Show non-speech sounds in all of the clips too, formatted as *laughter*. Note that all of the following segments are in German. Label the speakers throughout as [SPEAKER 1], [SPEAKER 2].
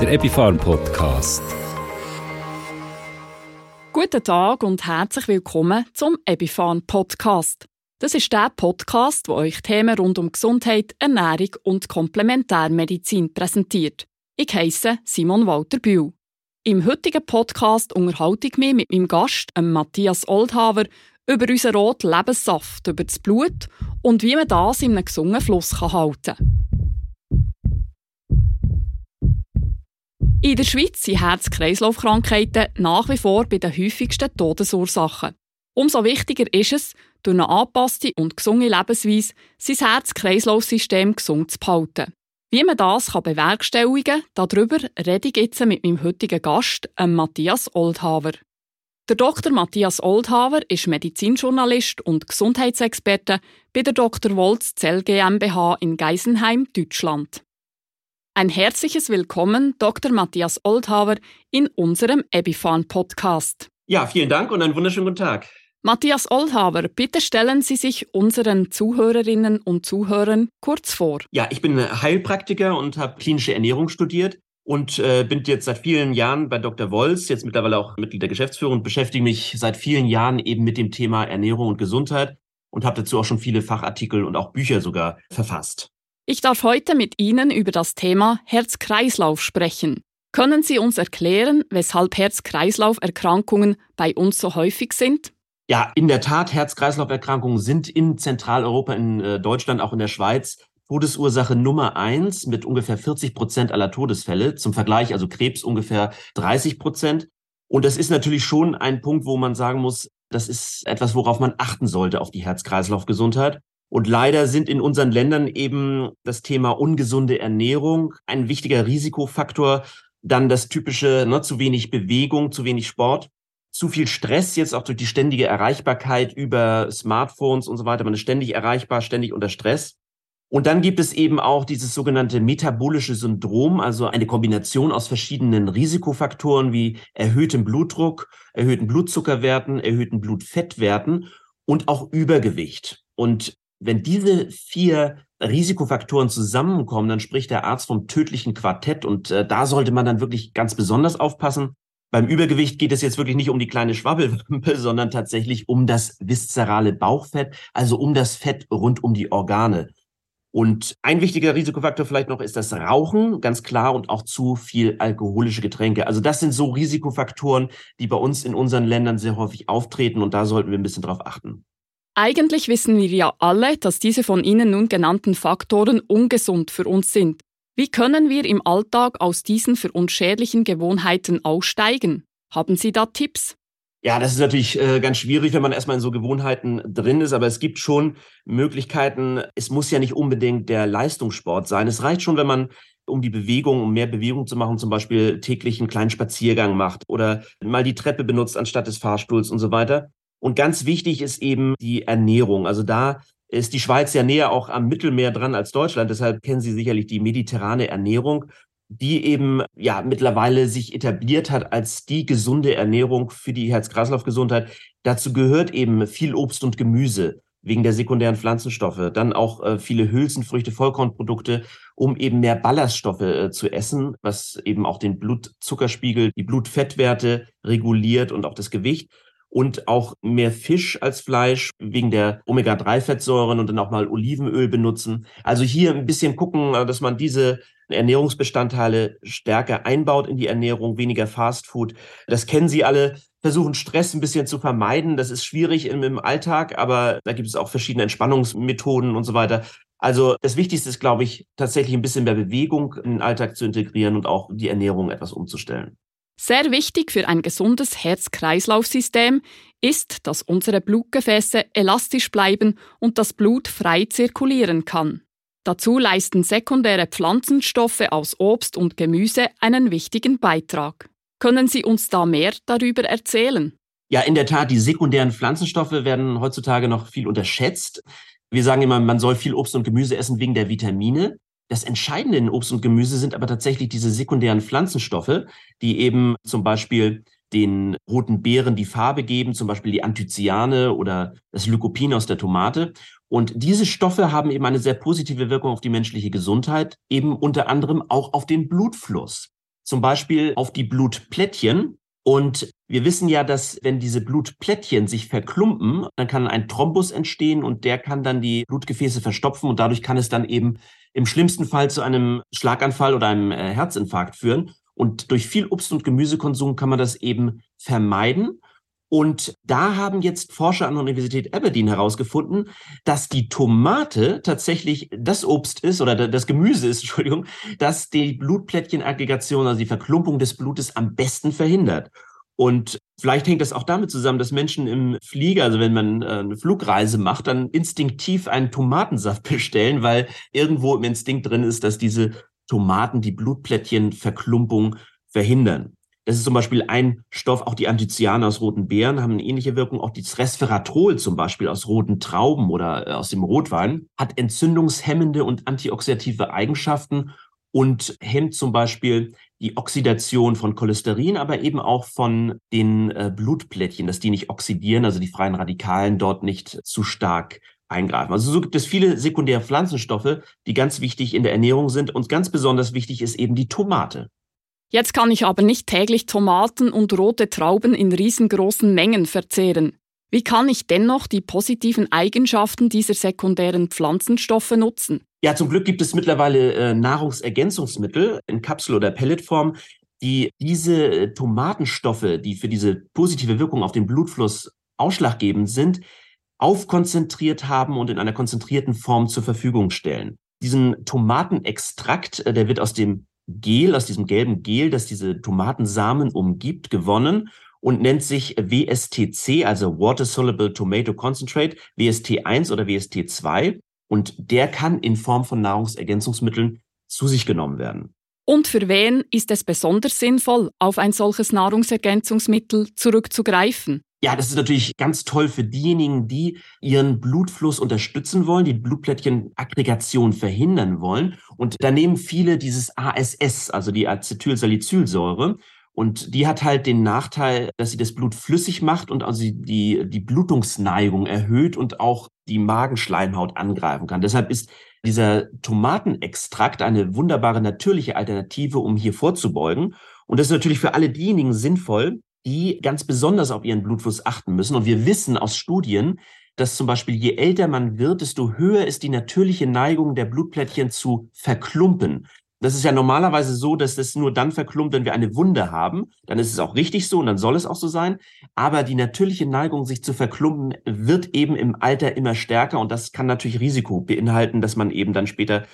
[SPEAKER 1] der Epifarm Podcast.
[SPEAKER 2] Guten Tag und herzlich willkommen zum Epifarm Podcast. Das ist der Podcast, wo euch Themen rund um Gesundheit, Ernährung und Komplementärmedizin präsentiert. Ich heiße Simon Walter Bühl. Im heutigen Podcast unterhalte ich mich mit meinem Gast, Matthias Oldhaver, über unseren roten Lebenssaft, über das Blut und wie man das in einem gesunden Fluss halten kann. In der Schweiz sind Herz-Kreislauf-Krankheiten nach wie vor bei den häufigsten Todesursachen. Umso wichtiger ist es, durch eine angepasste und gesunde Lebensweise sein Herz-Kreislauf-System gesund zu behalten. Wie man das kann bewerkstelligen kann, darüber rede ich jetzt mit meinem heutigen Gast, Matthias Oldhaver. Der Dr. Matthias Oldhaver ist Medizinjournalist und Gesundheitsexperte bei der Dr. Wolz Zell GmbH in Geisenheim, Deutschland. Ein herzliches Willkommen, Dr. Matthias Oldhaver, in unserem Ebifan Podcast.
[SPEAKER 3] Ja, vielen Dank und einen wunderschönen guten Tag.
[SPEAKER 2] Matthias Oldhaver, bitte stellen Sie sich unseren Zuhörerinnen und Zuhörern kurz vor.
[SPEAKER 3] Ja, ich bin Heilpraktiker und habe klinische Ernährung studiert und äh, bin jetzt seit vielen Jahren bei Dr. Wolz, jetzt mittlerweile auch Mitglied der Geschäftsführung und beschäftige mich seit vielen Jahren eben mit dem Thema Ernährung und Gesundheit und habe dazu auch schon viele Fachartikel und auch Bücher sogar verfasst.
[SPEAKER 2] Ich darf heute mit Ihnen über das Thema Herz-Kreislauf sprechen. Können Sie uns erklären, weshalb Herz-Kreislauf-Erkrankungen bei uns so häufig sind?
[SPEAKER 3] Ja, in der Tat, Herz-Kreislauf-Erkrankungen sind in Zentraleuropa, in äh, Deutschland, auch in der Schweiz Todesursache Nummer eins mit ungefähr 40 Prozent aller Todesfälle. Zum Vergleich, also Krebs ungefähr 30 Prozent. Und das ist natürlich schon ein Punkt, wo man sagen muss, das ist etwas, worauf man achten sollte auf die Herz-Kreislauf-Gesundheit. Und leider sind in unseren Ländern eben das Thema ungesunde Ernährung ein wichtiger Risikofaktor. Dann das typische, ne, zu wenig Bewegung, zu wenig Sport, zu viel Stress jetzt auch durch die ständige Erreichbarkeit über Smartphones und so weiter. Man ist ständig erreichbar, ständig unter Stress. Und dann gibt es eben auch dieses sogenannte metabolische Syndrom, also eine Kombination aus verschiedenen Risikofaktoren wie erhöhtem Blutdruck, erhöhten Blutzuckerwerten, erhöhten Blutfettwerten und auch Übergewicht. Und wenn diese vier Risikofaktoren zusammenkommen, dann spricht der Arzt vom tödlichen Quartett und äh, da sollte man dann wirklich ganz besonders aufpassen. Beim Übergewicht geht es jetzt wirklich nicht um die kleine Schwabbelwimpe, *laughs* sondern tatsächlich um das viszerale Bauchfett, also um das Fett rund um die Organe. Und ein wichtiger Risikofaktor vielleicht noch ist das Rauchen, ganz klar, und auch zu viel alkoholische Getränke. Also das sind so Risikofaktoren, die bei uns in unseren Ländern sehr häufig auftreten und da sollten wir ein bisschen drauf achten.
[SPEAKER 2] Eigentlich wissen wir ja alle, dass diese von Ihnen nun genannten Faktoren ungesund für uns sind. Wie können wir im Alltag aus diesen für uns schädlichen Gewohnheiten aussteigen? Haben Sie da Tipps?
[SPEAKER 3] Ja, das ist natürlich äh, ganz schwierig, wenn man erstmal in so Gewohnheiten drin ist, aber es gibt schon Möglichkeiten. Es muss ja nicht unbedingt der Leistungssport sein. Es reicht schon, wenn man um die Bewegung, um mehr Bewegung zu machen, zum Beispiel täglich einen kleinen Spaziergang macht oder mal die Treppe benutzt anstatt des Fahrstuhls und so weiter. Und ganz wichtig ist eben die Ernährung. Also da ist die Schweiz ja näher auch am Mittelmeer dran als Deutschland. Deshalb kennen Sie sicherlich die mediterrane Ernährung, die eben ja mittlerweile sich etabliert hat als die gesunde Ernährung für die Herz-Kreislauf-Gesundheit. Dazu gehört eben viel Obst und Gemüse wegen der sekundären Pflanzenstoffe, dann auch äh, viele Hülsenfrüchte, Vollkornprodukte, um eben mehr Ballaststoffe äh, zu essen, was eben auch den Blutzuckerspiegel, die Blutfettwerte reguliert und auch das Gewicht und auch mehr Fisch als Fleisch wegen der Omega-3-Fettsäuren und dann auch mal Olivenöl benutzen. Also hier ein bisschen gucken, äh, dass man diese Ernährungsbestandteile stärker einbaut in die Ernährung, weniger Fastfood. Das kennen Sie alle. Versuchen Stress ein bisschen zu vermeiden. Das ist schwierig im, im Alltag, aber da gibt es auch verschiedene Entspannungsmethoden und so weiter. Also das Wichtigste ist, glaube ich, tatsächlich ein bisschen mehr Bewegung in den Alltag zu integrieren und auch die Ernährung etwas umzustellen.
[SPEAKER 2] Sehr wichtig für ein gesundes Herz-Kreislauf-System ist, dass unsere Blutgefäße elastisch bleiben und das Blut frei zirkulieren kann. Dazu leisten sekundäre Pflanzenstoffe aus Obst und Gemüse einen wichtigen Beitrag. Können Sie uns da mehr darüber erzählen?
[SPEAKER 3] Ja, in der Tat, die sekundären Pflanzenstoffe werden heutzutage noch viel unterschätzt. Wir sagen immer, man soll viel Obst und Gemüse essen wegen der Vitamine. Das Entscheidende in Obst und Gemüse sind aber tatsächlich diese sekundären Pflanzenstoffe, die eben zum Beispiel den roten Beeren die Farbe geben, zum Beispiel die Anthocyane oder das Lycopin aus der Tomate. Und diese Stoffe haben eben eine sehr positive Wirkung auf die menschliche Gesundheit, eben unter anderem auch auf den Blutfluss. zum Beispiel auf die Blutplättchen. Und wir wissen ja, dass wenn diese Blutplättchen sich verklumpen, dann kann ein Thrombus entstehen und der kann dann die Blutgefäße verstopfen und dadurch kann es dann eben im schlimmsten Fall zu einem Schlaganfall oder einem äh, Herzinfarkt führen. Und durch viel Obst- und Gemüsekonsum kann man das eben vermeiden. Und da haben jetzt Forscher an der Universität Aberdeen herausgefunden, dass die Tomate tatsächlich das Obst ist oder das Gemüse ist, *laughs* Entschuldigung, das die Blutplättchenaggregation, also die Verklumpung des Blutes am besten verhindert. Und vielleicht hängt das auch damit zusammen, dass Menschen im Flieger, also wenn man äh, eine Flugreise macht, dann instinktiv einen Tomatensaft *laughs* bestellen, weil irgendwo im Instinkt drin ist, dass diese Tomaten die Blutplättchenverklumpung verhindern. Das ist zum Beispiel ein Stoff, auch die Anthocyane aus roten Beeren haben eine ähnliche Wirkung. Auch das Resveratrol zum Beispiel aus roten Trauben oder äh, aus dem Rotwein hat entzündungshemmende und antioxidative Eigenschaften und hemmt zum Beispiel die Oxidation von Cholesterin, aber eben auch von den äh, Blutplättchen, dass die nicht oxidieren, also die freien Radikalen dort nicht zu stark eingreifen. Also so gibt es viele sekundäre Pflanzenstoffe, die ganz wichtig in der Ernährung sind und ganz besonders wichtig ist eben die Tomate.
[SPEAKER 2] Jetzt kann ich aber nicht täglich Tomaten und rote Trauben in riesengroßen Mengen verzehren. Wie kann ich dennoch die positiven Eigenschaften dieser sekundären Pflanzenstoffe nutzen?
[SPEAKER 3] Ja, zum Glück gibt es mittlerweile äh, Nahrungsergänzungsmittel in Kapsel- oder Pelletform, die diese äh, Tomatenstoffe, die für diese positive Wirkung auf den Blutfluss ausschlaggebend sind, aufkonzentriert haben und in einer konzentrierten Form zur Verfügung stellen. Diesen Tomatenextrakt, äh, der wird aus dem Gel, aus diesem gelben Gel, das diese Tomatensamen umgibt, gewonnen und nennt sich WSTC, also Water Soluble Tomato Concentrate, WST1 oder WST2. Und der kann in Form von Nahrungsergänzungsmitteln zu sich genommen werden.
[SPEAKER 2] Und für wen ist es besonders sinnvoll, auf ein solches Nahrungsergänzungsmittel zurückzugreifen?
[SPEAKER 3] Ja, das ist natürlich ganz toll für diejenigen, die ihren Blutfluss unterstützen wollen, die Blutplättchenaggregation verhindern wollen. Und da nehmen viele dieses ASS, also die Acetylsalicylsäure. Und die hat halt den Nachteil, dass sie das Blut flüssig macht und also die, die Blutungsneigung erhöht und auch die Magenschleimhaut angreifen kann. Deshalb ist dieser Tomatenextrakt eine wunderbare natürliche Alternative, um hier vorzubeugen. Und das ist natürlich für alle diejenigen sinnvoll, die ganz besonders auf ihren Blutfluss achten müssen. Und wir wissen aus Studien, dass zum Beispiel je älter man wird, desto höher ist die natürliche Neigung der Blutplättchen zu verklumpen. Das ist ja normalerweise so, dass das nur dann verklumpt, wenn wir eine Wunde haben. Dann ist es auch richtig so und dann soll es auch so sein. Aber die natürliche Neigung, sich zu verklumpen, wird eben im Alter immer stärker und das kann natürlich Risiko beinhalten, dass man eben dann später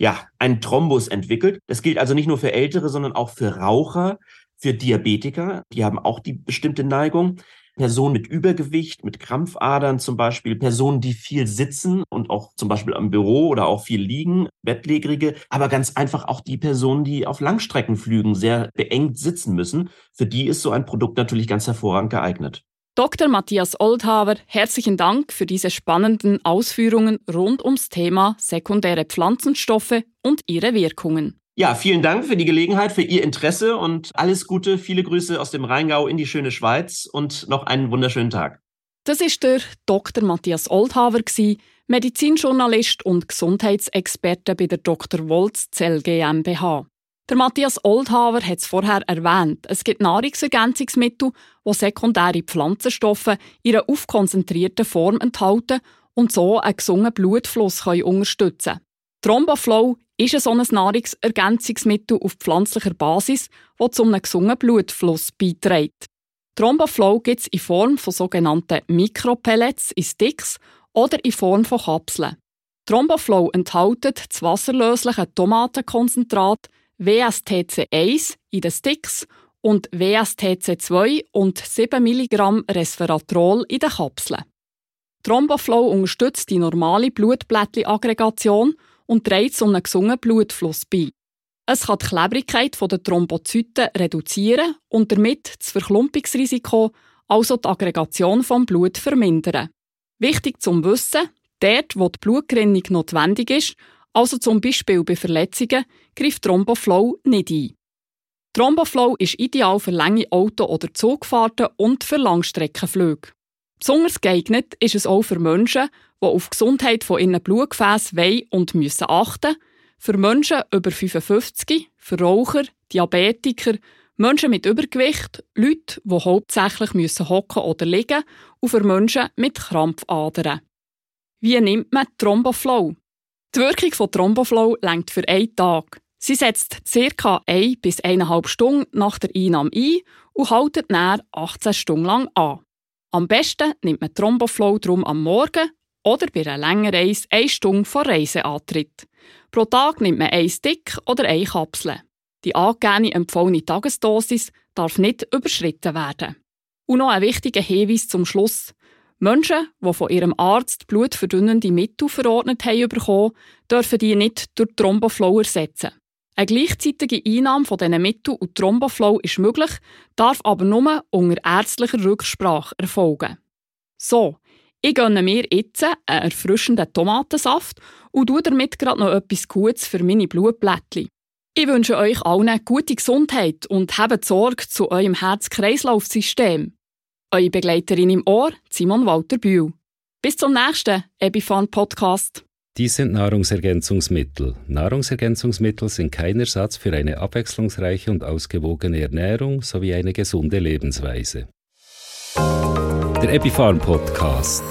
[SPEAKER 3] ja, einen Thrombus entwickelt. Das gilt also nicht nur für Ältere, sondern auch für Raucher, für Diabetiker, die haben auch die bestimmte Neigung. Personen mit Übergewicht, mit Krampfadern zum Beispiel, Personen, die viel sitzen und auch zum Beispiel am Büro oder auch viel liegen, Bettlägerige, aber ganz einfach auch die Personen, die auf Langstreckenflügen sehr beengt sitzen müssen. Für die ist so ein Produkt natürlich ganz hervorragend geeignet.
[SPEAKER 2] Dr. Matthias Oldhaver, herzlichen Dank für diese spannenden Ausführungen rund ums Thema sekundäre Pflanzenstoffe und ihre Wirkungen.
[SPEAKER 3] Ja, vielen Dank für die Gelegenheit, für Ihr Interesse und alles Gute. Viele Grüße aus dem Rheingau in die schöne Schweiz und noch einen wunderschönen Tag.
[SPEAKER 2] Das ist der Dr. Matthias Oldhaver, Medizinjournalist und Gesundheitsexperte bei der Dr. Wolz Zell GmbH. Der Matthias Oldhaver hat es vorher erwähnt. Es gibt Nahrungsergänzungsmittel, die sekundäre Pflanzenstoffe in einer aufkonzentrierten Form enthalten und so einen gesunden Blutfluss unterstützen können. Thromboflow ist ein solches Nahrungsergänzungsmittel auf pflanzlicher Basis, das zu einem gesunden Blutfluss beiträgt. Thromboflow gibt es in Form von sogenannten Mikropellets in Sticks oder in Form von Kapseln. Thromboflow enthält das wasserlösliche Tomatenkonzentrat WSTC1 in den Sticks und WSTC2 und 7 mg Resveratrol in den Kapseln. Thromboflow unterstützt die normale Blutblättchen-Aggregation und trägt zu einem gesunden Blutfluss bei. Es kann die Klebrigkeit der Thrombozyten reduzieren und damit das Verklumpungsrisiko, also die Aggregation vom Blut, vermindern. Wichtig zum Wissen, dort, wo die Blutgerinnung notwendig ist, also zum Beispiel bei Verletzungen, greift Thromboflow nicht ein. Thromboflow ist ideal für lange Auto- oder Zugfahrten und für Langstreckenflüge. Besonders geeignet ist es auch für Menschen, die auf die Gesundheit von ihren Blutgefäßen wollen und müssen achten, Für Menschen über 55, für Raucher, Diabetiker, Menschen mit Übergewicht, Leute, die hauptsächlich müssen hocken oder liegen und für Menschen mit Krampfadern. Wie nimmt man Thromboflow? Die Wirkung von Thromboflow lenkt für einen Tag. Sie setzt ca. 1 bis 1,5 Stunden nach der Einnahme ein und haltet dann 18 Stunden lang an. Am besten nimmt man Thromboflow drum am Morgen oder bei einer längeren Reise eine Stunde vor Reiseantritt. Pro Tag nimmt man ein Stick oder eine Kapsel. Die angegebene empfohlene Tagesdosis darf nicht überschritten werden. Und noch ein wichtiger Hinweis zum Schluss. Menschen, die von ihrem Arzt blutverdünnende Mittel verordnet haben bekommen, dürfen die nicht durch Thromboflow ersetzen. Eine gleichzeitige Einnahme von diesen Mitteln und Thromboflow ist möglich, darf aber nur unter ärztlicher Rücksprache erfolgen. So, ich gönne mir jetzt einen erfrischenden Tomatensaft und tue damit gerade noch etwas Gutes für meine Blutblättchen. Ich wünsche euch allen gute Gesundheit und habt Sorge zu eurem Herz-Kreislauf-System. Eure Begleiterin im Ohr, Simon Walter Bühl. Bis zum nächsten Epifan Podcast.
[SPEAKER 1] Dies sind Nahrungsergänzungsmittel. Nahrungsergänzungsmittel sind kein Ersatz für eine abwechslungsreiche und ausgewogene Ernährung sowie eine gesunde Lebensweise. Der Epipharm Podcast.